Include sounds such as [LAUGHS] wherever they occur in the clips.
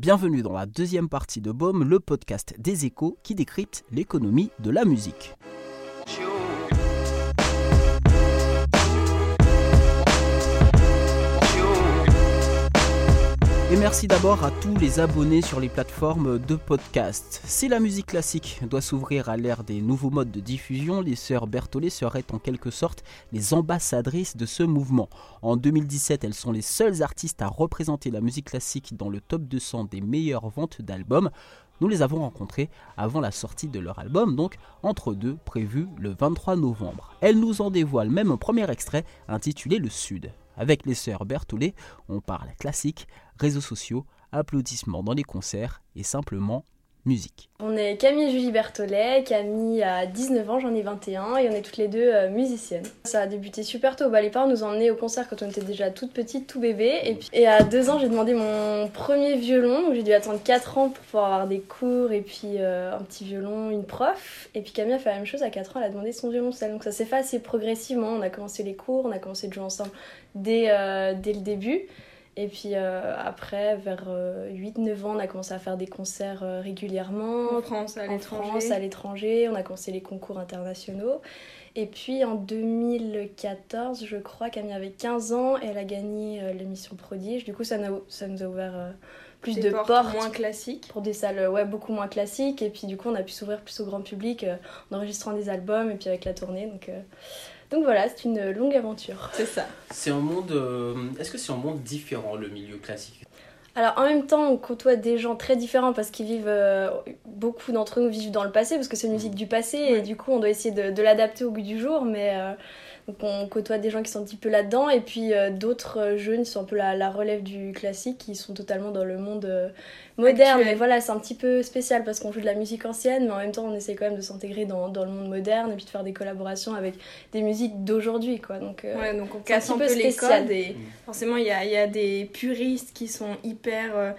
Bienvenue dans la deuxième partie de Baume, le podcast des échos qui décrypte l'économie de la musique. Et merci d'abord à tous les abonnés sur les plateformes de podcast. Si la musique classique doit s'ouvrir à l'ère des nouveaux modes de diffusion, les sœurs Berthollet seraient en quelque sorte les ambassadrices de ce mouvement. En 2017, elles sont les seules artistes à représenter la musique classique dans le top 200 des meilleures ventes d'albums. Nous les avons rencontrées avant la sortie de leur album, donc entre deux, prévu le 23 novembre. Elles nous en dévoilent même un premier extrait intitulé Le Sud. Avec les sœurs Berthollet, on parle classique, réseaux sociaux, applaudissements dans les concerts et simplement musique. On est Camille et Julie Berthollet. Camille a 19 ans, j'en ai 21 et on est toutes les deux euh, musiciennes. Ça a débuté super tôt. Bah, les parents nous emmenés au concert quand on était déjà toute petite, tout bébé. Et, puis, à 2 ans, j'ai demandé mon premier violon. J'ai dû attendre 4 ans pour pouvoir avoir des cours et puis euh, un petit violon, une prof. Et puis Camille a fait la même chose. À 4 ans, elle a demandé son violoncelle. Donc ça s'est fait assez progressivement. On a commencé les cours, on a commencé de jouer ensemble dès, euh, dès le début. Et puis euh, après, vers 8-9 euh, ans, on a commencé à faire des concerts euh, régulièrement. En France, à l'étranger. En France, à l'étranger. On a commencé les concours internationaux. Et puis en 2014, je crois, Camille avait 15 ans et elle a gagné l'émission Prodige. Du coup, ça, ça nous a ouvert plus de portes, moins classiques. Pour des salles ouais, beaucoup moins classiques. Et puis du coup, on a pu s'ouvrir plus au grand public en enregistrant des albums et puis avec la tournée. Donc donc voilà, c'est une longue aventure. C'est ça. C'est un monde. Euh, est-ce que c'est un monde différent, le milieu classique? Alors en même temps, on côtoie des gens très différents parce qu'ils vivent, euh, beaucoup d'entre nous vivent dans le passé parce que c'est une musique du passé et du coup on doit essayer de, l'adapter au goût du jour. Mais euh, donc on côtoie des gens qui sont un petit peu là-dedans et puis euh, d'autres euh, jeunes qui sont un peu la, la, relève du classique qui sont totalement dans le monde euh, moderne. Mais voilà, c'est un petit peu spécial parce qu'on joue de la musique ancienne mais en même temps on essaie quand même de s'intégrer dans, dans, le monde moderne et puis de faire des collaborations avec des musiques d'aujourd'hui quoi. Donc, ouais, donc on casse un, peu, les codes et forcément il y a, y a, des puristes qui sont hyper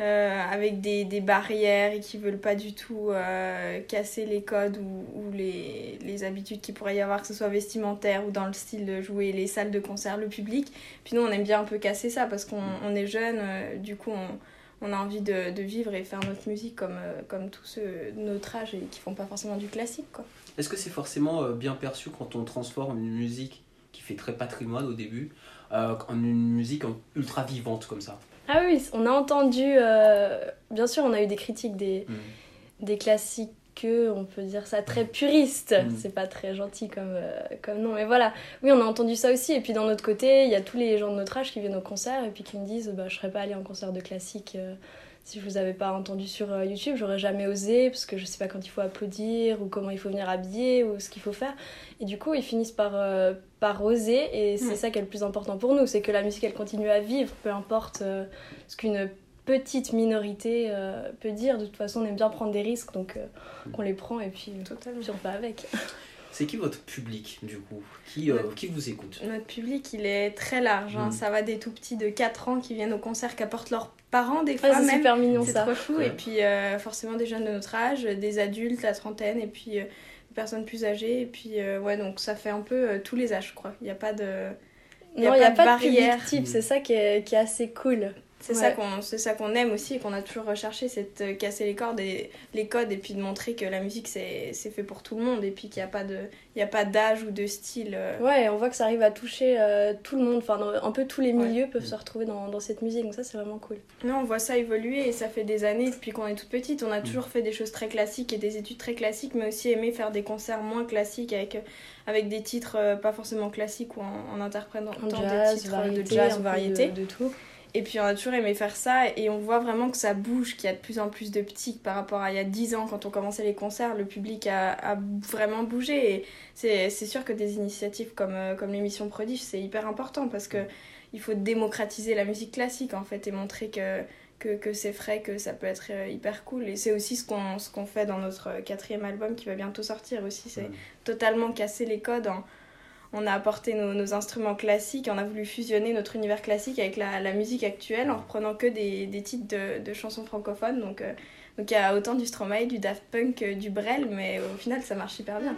euh, avec des, des, barrières et qui veulent pas du tout euh, casser les codes ou, ou les, les, habitudes qu'il pourrait y avoir, que ce soit vestimentaire ou dans le style de jouer les salles de concert, le public. Puis nous, on aime bien un peu casser ça parce qu'on on est jeune, euh, du coup, on, on, a envie de, de, vivre et faire notre musique comme, comme tous ceux de notre âge et qui font pas forcément du classique. quoi. Est-ce que c'est forcément bien perçu quand on transforme une musique qui fait très patrimoine au début en une musique ultra vivante comme ça? Ah oui, on a entendu, euh, bien sûr, on a eu des critiques des, mm. des classiques on peut dire ça très puriste. Mm. C'est pas très gentil comme, euh, comme nom, mais voilà. Oui, on a entendu ça aussi. Et puis d'un autre côté, il y a tous les gens de notre âge qui viennent au concert et puis qui me disent bah, Je serais pas allé en concert de classique euh, si je vous avais pas entendu sur euh, YouTube, j'aurais jamais osé parce que je sais pas quand il faut applaudir ou comment il faut venir habiller ou ce qu'il faut faire. Et du coup, ils finissent par, euh, par oser et c'est ça qui est le plus important pour nous, c'est que la musique elle continue à vivre, peu importe euh, ce qu'une petite minorité peut dire. De toute façon, on aime bien prendre des risques, donc on les prend et puis, Totalement. puis on fait avec. C'est qui votre public du coup? Qui, euh, qui vous écoute? Notre public il est très large. Hein. Mm. Ça va des tout petits de 4 ans qui viennent au concert, qui apportent leurs parents des fois. c'est super mignon ça. C'est trop fou. Et puis euh, forcément des jeunes de notre âge, des adultes, la trentaine, et puis euh, des personnes plus âgées. Et puis ouais, donc ça fait un peu tous les âges, je crois. Il n'y a pas de. Il n'y a, pas, de barrière. type, c'est ça qui est, qui est assez cool. C'est ça qu'on c'est ça qu'on aime aussi et qu'on a toujours recherché, c'est de casser les cordes et les codes et puis de montrer que la musique c'est fait pour tout le monde et puis qu'il n'y a pas de il y a pas d'âge ou de style. Euh. Ouais, on voit que ça arrive à toucher euh, tout le monde, enfin un peu tous les milieux peuvent se retrouver dans, dans, cette musique, donc ça c'est vraiment cool. Non, on voit ça évoluer et ça fait des années depuis qu'on est toute petite, on a mm. toujours fait des choses très classiques et des études très classiques, mais aussi aimé faire des concerts moins classiques avec avec des titres euh, pas forcément classiques ou en, en interprétant des titres de jazz, variété, de tout. Et puis on a toujours aimé faire ça et on voit vraiment que ça bouge, qu'il y a de plus en plus de petits par rapport à il y a 10 ans quand on commençait les concerts, le public a, a vraiment bougé et c'est sûr que des initiatives comme, euh, comme l'émission Prodige c'est hyper important parce que il faut démocratiser la musique classique en fait et montrer que que, c'est frais, que ça peut être euh, hyper cool. Et c'est aussi ce qu'on ce qu'on fait dans notre quatrième album qui va bientôt sortir aussi. C'est totalement casser les codes. On a apporté nos, instruments classiques, on a voulu fusionner notre univers classique avec la, musique actuelle en reprenant que des, titres de, chansons francophones. Donc euh, donc il y a autant du Stromae, du Daft Punk, du Brel, mais au final ça marche hyper bien.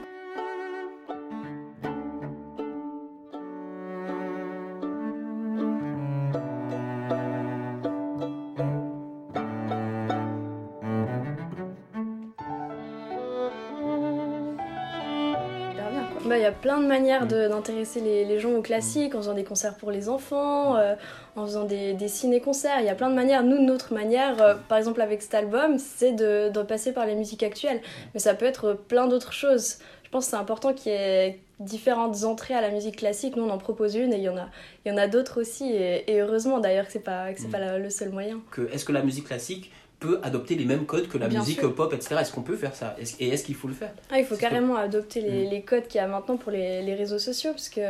Plein de manières mm. d'intéresser les, gens aux classiques, en faisant des concerts pour les enfants, euh, en faisant des, des ciné-concerts. Il y a plein de manières. Nous, notre manière, euh, par exemple avec cet album, c'est de, de, passer par les musiques actuelles. Mais ça peut être plein d'autres choses. Je pense que c'est important qu'il y ait différentes entrées à la musique classique. Nous, on en propose une et il y en a, il y en a d'autres aussi. Et, heureusement d'ailleurs que c'est pas, que mm. pas le seul moyen. Est-ce que la musique classique peut adopter les mêmes codes que la musique pop, etc. Est-ce qu'on peut faire ça? Et est-ce qu'il faut le faire? Ah, Il faut carrément adopter les, mm. les codes qu'il y a maintenant pour les, les réseaux sociaux, parce que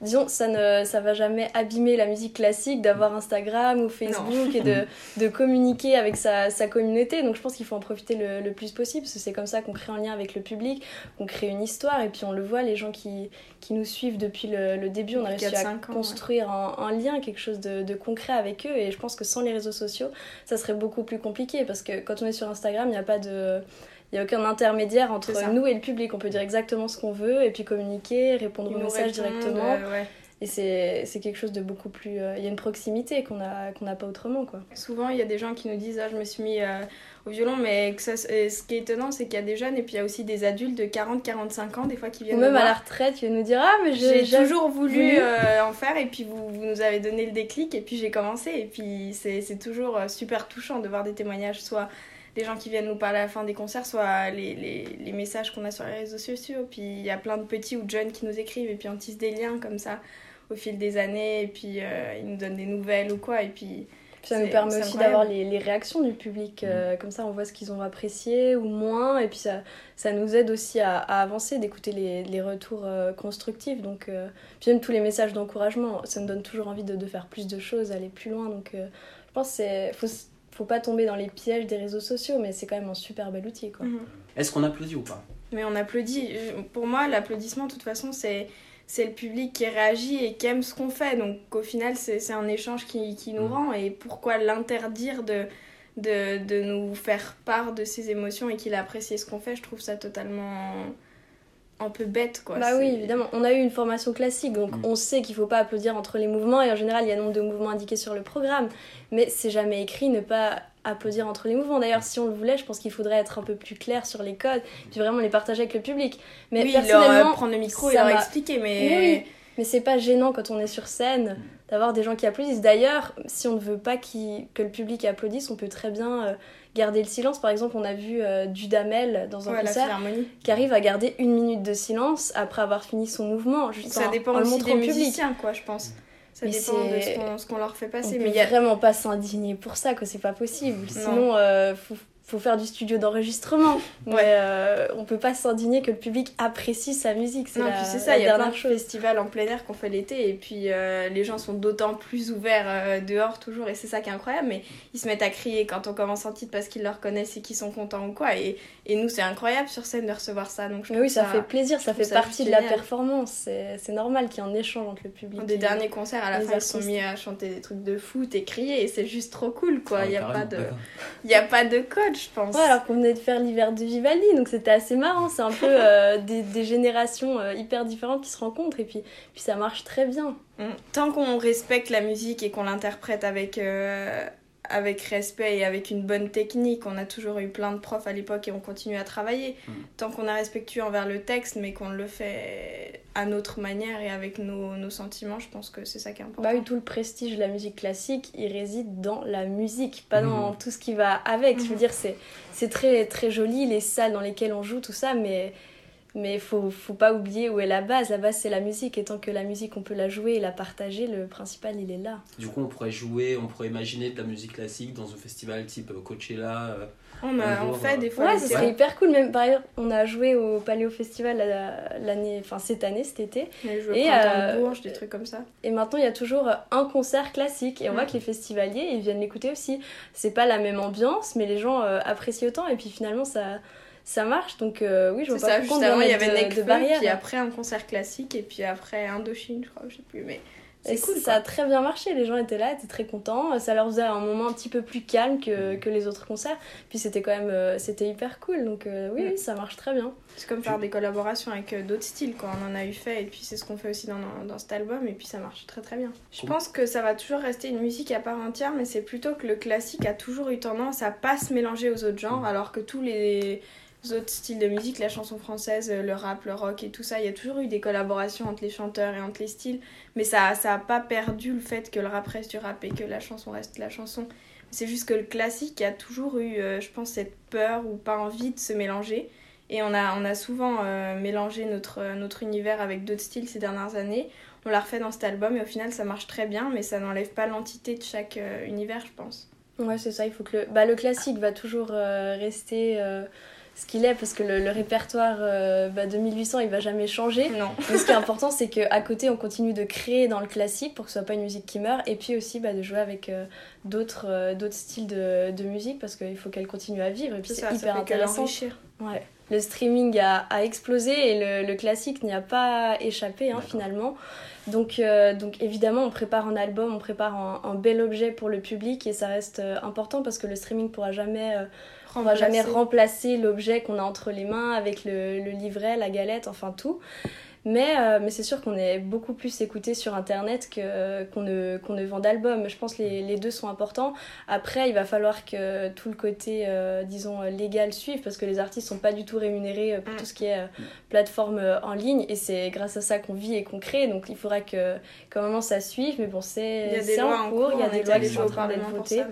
disons, ça ne ça va jamais abîmer la musique classique d'avoir Instagram ou Facebook et de, [LAUGHS] de, communiquer avec sa, sa, communauté. Donc je pense qu'il faut en profiter le, le plus possible, parce que c'est comme ça qu'on crée un lien avec le public, qu'on crée une histoire, et puis on le voit, les gens qui, qui nous suivent depuis le, le début, on a réussi à construire un, un, lien, quelque chose de, de, concret avec eux, et je pense que sans les réseaux sociaux, ça serait beaucoup plus compliqué, parce que quand on est sur Instagram, il n'y a pas de il n'y a aucun intermédiaire entre nous et le public. On peut dire exactement ce qu'on veut et puis communiquer, répondre aux messages directement. Euh, et c'est quelque chose de beaucoup plus. Euh, il y a une proximité qu'on n'a pas autrement. quoi. Souvent, il y a des gens qui nous disent Ah, je me suis mis euh, au violon, mais que ça, ce qui est étonnant, c'est qu'il y a des jeunes et puis il y a aussi des adultes de 40-45 ans, des fois, qui viennent. Ou même à la retraite, qui viennent nous dire Ah, mais j'ai toujours voulu, en faire, et puis vous, vous, nous avez donné le déclic, et puis j'ai commencé. Et puis c'est toujours super touchant de voir des témoignages, soit les gens qui viennent nous parler à la fin des concerts, soit les, les, les messages qu'on a sur les réseaux sociaux. Puis il y a plein de petits ou de jeunes qui nous écrivent et puis on tisse des liens comme ça au fil des années et puis euh, ils nous donnent des nouvelles ou quoi. Et puis, ça nous permet aussi d'avoir les, les, réactions du public. Euh, mm. comme ça, on voit ce qu'ils ont apprécié ou moins. Et puis ça, ça nous aide aussi à, à avancer, d'écouter les, les, retours euh, constructifs. Donc, puis même tous les messages d'encouragement, ça nous donne toujours envie de, de, faire plus de choses, aller plus loin. Donc je pense qu'il faut faut pas tomber dans les pièges des réseaux sociaux, mais c'est quand même un super bel outil. Quoi. Mhm. Est-ce qu'on applaudit ou pas Mais on applaudit. Pour moi, l'applaudissement, de toute façon, c'est c'est le public qui réagit et qui aime ce qu'on fait. Donc au final, c'est un échange qui, qui nous mhm. rend. Et pourquoi l'interdire de, de, de, nous faire part de ses émotions et qu'il apprécie ce qu'on fait? Je trouve ça totalement un peu bête quoi. Bah oui, évidemment. On a eu une formation classique, donc mm. on sait qu'il faut pas applaudir entre les mouvements et en général il y a un nombre de mouvements indiqués sur le programme, mais c'est jamais écrit ne pas applaudir entre les mouvements. D'ailleurs, si on le voulait, je pense qu'il faudrait être un peu plus clair sur les codes, puis vraiment les partager avec le public. Mais oui, personnellement, leur, prendre le micro et leur expliquer, mais. mais oui. Mais c'est pas gênant quand on est sur scène d'avoir des gens qui applaudissent. D'ailleurs, si on ne veut pas que le public applaudisse, on peut très bien euh, garder le silence. Par exemple, on a vu euh, Dudamel dans un concert qui arrive à garder une minute de silence après avoir fini son mouvement. Juste ça dépend aussi des musiciens, quoi, je pense. Ça dépend de ce qu'on leur fait passer. On mais il y a vraiment pas s'indigner pour ça, que c'est pas possible. Sinon, euh, faut faire du studio d'enregistrement. Ouais. Euh, on peut pas s'indigner que le public apprécie sa musique. C'est c'est ça, il y a plein de festivals en plein air qu'on fait l'été et puis euh, les gens sont d'autant plus ouverts euh, dehors toujours et c'est ça qui est incroyable. Mais ils se mettent à crier quand on commence en titre parce qu'ils le reconnaissent et qu'ils sont contents ou quoi. Et, et nous, c'est incroyable sur scène de recevoir ça. Donc oui, ça, fait plaisir, ça fait partie de la performance. C'est normal qu'il y ait un échange entre le public. Des derniers concerts, à la fin, ils sont mis à chanter des trucs de foot et crier et c'est juste trop cool quoi. Il n'y a, pas de... [LAUGHS] y a pas de coach je pense. Ouais, alors qu'on venait de faire l'hiver de Vivaldi, donc c'était assez marrant. C'est un peu euh, des, des, générations euh, hyper différentes qui se rencontrent et puis, puis ça marche très bien. Mm. Tant qu'on respecte la musique et qu'on l'interprète avec, euh, avec respect et avec une bonne technique. On a toujours eu plein de profs à l'époque et on continue à travailler. Mm. Tant qu'on est respectueux envers le texte, mais qu'on le fait à notre manière et avec nos, nos sentiments, je pense que c'est ça qui est important. Bah oui, tout le prestige de la musique classique, il réside dans la musique, pas dans mm. tout ce qui va avec. Je veux mm. dire, c'est très, très joli, les salles dans lesquelles on joue, tout ça, mais Mais il faut, faut pas oublier où est la base. La base, c'est la musique. Et tant que la musique, on peut la jouer et la partager, le principal, il est là. Du coup, on pourrait jouer, on pourrait imaginer de la musique classique dans un festival type Coachella. On, a, fait des fois. Ouais, ce serait hyper cool. Même par ailleurs, on a joué au Paléo Festival l'année, enfin cette année, cet été. et euh, Bourges, des trucs comme ça. Et maintenant, il y a toujours un concert classique. Et on voit que les festivaliers, ils viennent l'écouter aussi. C'est pas la même ambiance, mais les gens euh, apprécient autant. Et puis finalement, ça ça marche donc euh, oui je vois pas juste avant il y avait de, de barrière puis après un concert classique et puis après Indochine je crois je sais plus mais et cool, ça a très bien marché, les gens étaient là, étaient très contents. Ça leur faisait un moment un petit peu plus calme que, que les autres concerts. Puis c'était quand même euh, c'était hyper cool, donc euh, oui, oui, ça marche très bien. C'est comme faire des collaborations avec euh, d'autres styles, quoi. On en a eu fait, et puis c'est ce qu'on fait aussi dans, dans cet album, et puis ça marche très très bien. Je pense que ça va toujours rester une musique à part entière, mais c'est plutôt que le classique a toujours eu tendance à pas se mélanger aux autres genres, alors que tous les autres styles de musique, la chanson française, le rap, le rock et tout ça, il y a toujours eu des collaborations entre les chanteurs et entre les styles, mais ça ça a pas perdu le fait que le rap reste du rap et que la chanson reste la chanson. C'est juste que le classique a toujours eu, euh, je pense, cette peur ou pas envie de se mélanger. Et on a, on a souvent euh, mélangé notre, notre univers avec d'autres styles ces dernières années. On l'a refait dans cet album et au final ça marche très bien, mais ça n'enlève pas l'entité de chaque euh, univers, je pense. Ouais, c'est ça, il faut que le, bah, le classique va toujours rester ce qu'il est parce que le, répertoire euh, bah, de 1800 il va jamais changer. Non. Mais ce qui est important c'est qu'à côté on continue de créer dans le classique pour que ce soit pas une musique qui meurt et puis aussi bah, de jouer avec euh, d'autres euh, d'autres styles de, de, musique parce qu'il faut qu'elle continue à vivre et puis c'est hyper intéressant. Ouais. Le streaming a, a explosé et le, le classique n'y a pas échappé hein, finalement. Donc, donc évidemment on prépare un album, on prépare un, un, bel objet pour le public et ça reste important parce que le streaming pourra jamais on va jamais remplacer l'objet qu'on a entre les mains avec le, le, livret, la galette, enfin tout. Mais, euh, mais c'est sûr qu'on est beaucoup plus écouté sur Internet que, qu'on, ne, qu'on ne vend d'albums. Je pense que les, les, deux sont importants. Après, il va falloir que tout le côté, euh, disons, légal suive parce que les artistes sont pas du tout rémunérés euh, pour tout ce qui est plateforme en ligne. Et c'est grâce à ça qu'on vit et qu'on crée. Donc il faudra que, qu'à un moment ça suive. Mais bon, c'est, c'est en cours. Il y a des lois qui sont en train d'être votées.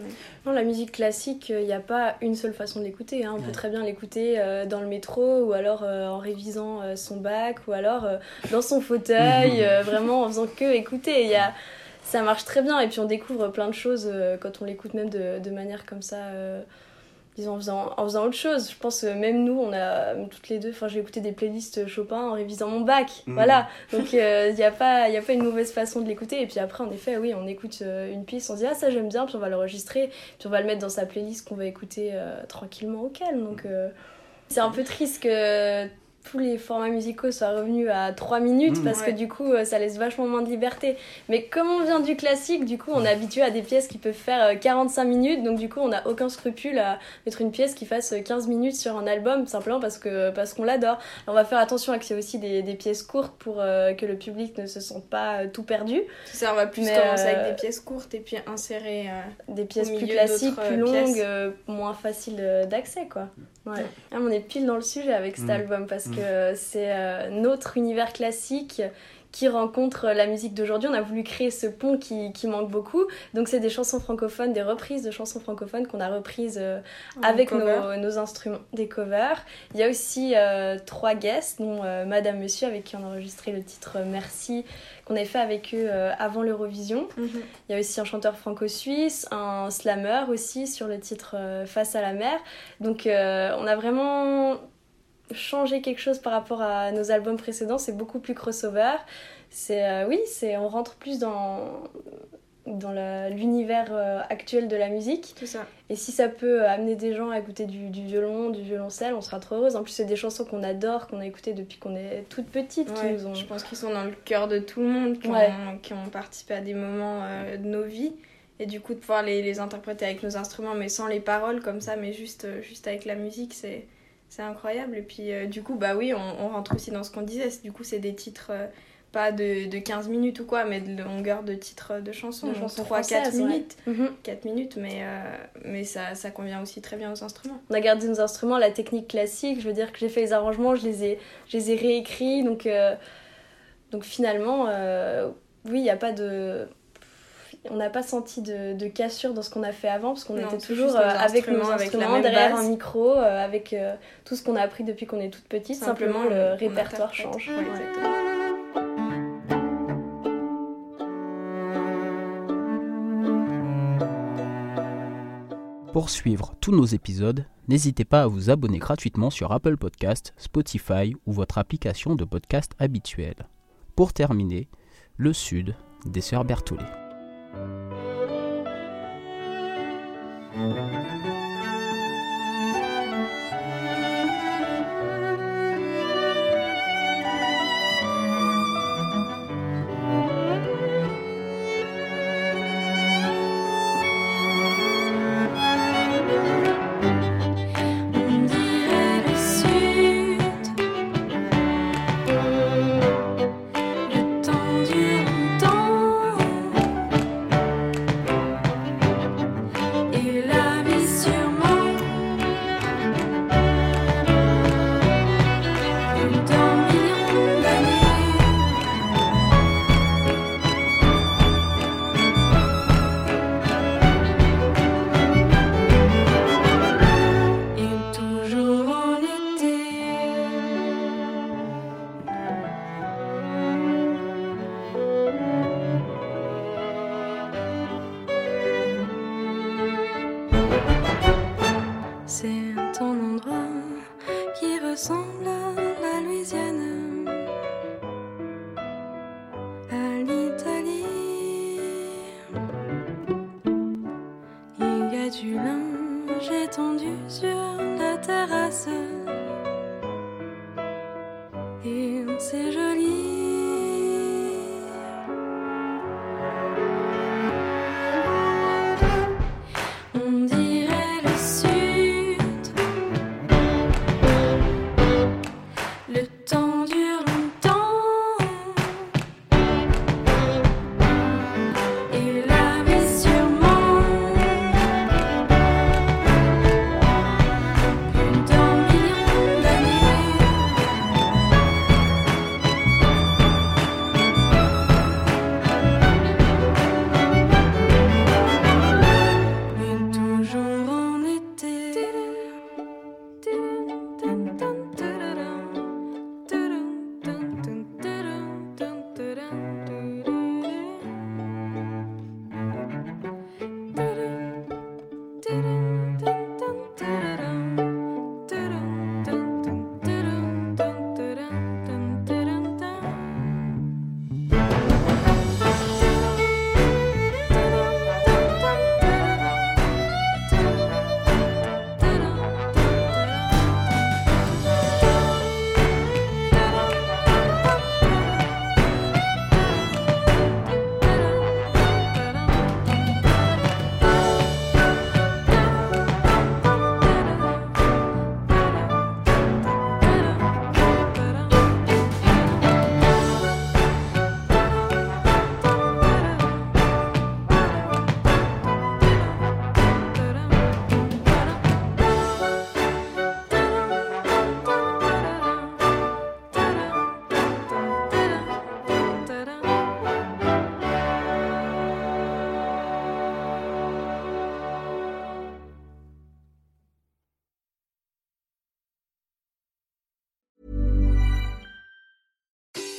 Non, la musique classique, il n'y a pas une seule façon de l'écouter. Hein. On peut très bien l'écouter dans le métro ou alors en révisant son bac ou alors dans son fauteuil, [LAUGHS] euh, vraiment en faisant que écouter. Il y a, ça marche très bien et puis on découvre plein de choses euh, quand on l'écoute même de, de, manière comme ça. Euh, disons, en faisant, en faisant autre chose. Je pense même nous, on a toutes les deux, enfin j'ai écouté des playlists Chopin en révisant mon bac. Mhm. Voilà, donc il n'y a, pas, a pas une mauvaise façon de l'écouter. Et puis après, en effet, oui, on écoute une piste, on se dit ah ça j'aime bien, puis on va l'enregistrer, puis on va le mettre dans sa playlist qu'on va écouter tranquillement au calme. Donc c'est un peu triste que tous les formats musicaux soient revenus à 3 minutes mmh. parce que du coup euh, ça laisse vachement moins de liberté. Mais comme on vient du classique, du coup on est habitué à des pièces qui peuvent faire 45 euh, minutes donc du coup on n'a aucun scrupule à mettre une pièce qui fasse 15 euh, minutes sur un album simplement parce que parce qu'on l'adore. On va faire attention à y ait aussi des, des, pièces courtes pour que le public ne se sente pas tout perdu. Ça on va plus commencer avec des pièces courtes et puis insérer des pièces plus classiques, plus longues, moins faciles d'accès quoi. Ouais. Ah, on est pile dans le sujet avec cet mmh. album parce mmh. C'est euh, notre univers classique qui rencontre la musique d'aujourd'hui. On a voulu créer ce pont qui, qui manque beaucoup. Donc c'est des chansons francophones, des reprises de chansons francophones qu'on a reprises euh, avec nos, nos, instruments, des covers. Il y a aussi euh, trois guests, dont Madame Monsieur avec qui on a enregistré le titre Merci qu'on avait fait avec eux avant l'Eurovision. Mhm. Il y a aussi un chanteur franco-suisse, un slammer aussi sur le titre Face à la mer. Donc on a vraiment changé quelque chose par rapport à nos albums précédents. C'est beaucoup plus crossover. C'est oui, c'est on rentre plus dans dans l'univers euh, actuel de la musique. Tout ça. Et si ça peut amener des gens à écouter du, du violon, du violoncelle, on sera trop heureuse. En plus, c'est des chansons qu'on adore, qu'on a écoutées depuis qu'on est toute petite. Je pense qu'ils sont dans le cœur de tout le monde, qui, ont, qui ont, participé à des moments euh, de nos vies. Et du coup, de pouvoir les, les, interpréter avec nos instruments, mais sans les paroles comme ça, mais juste, euh, juste avec la musique, c'est c'est incroyable. Et puis, du coup, bah oui, on, on, rentre aussi dans ce qu'on disait. Du coup, c'est des titres pas de, de 15 minutes ou quoi, mais de longueur de titre de chanson, 3-4 minutes. 4 mhm. minutes, mais, euh, mais ça, ça convient aussi très bien aux instruments. On a gardé nos instruments, la technique classique, je veux dire que j'ai fait les arrangements, je les ai, je les ai réécrits, donc, euh, donc finalement, euh, oui, il n'y a pas de on n'a pas senti de, cassure dans ce qu'on a fait avant, parce qu'on était toujours avec nos instruments, derrière un micro, avec tout ce qu'on a appris depuis qu'on est toute petite. Simplement, le répertoire change. Pour suivre tous nos épisodes, n'hésitez pas à vous abonner gratuitement sur Apple Podcast, Spotify ou votre application de podcast habituelle. Pour terminer, le sud des sœurs Berthollet. thank you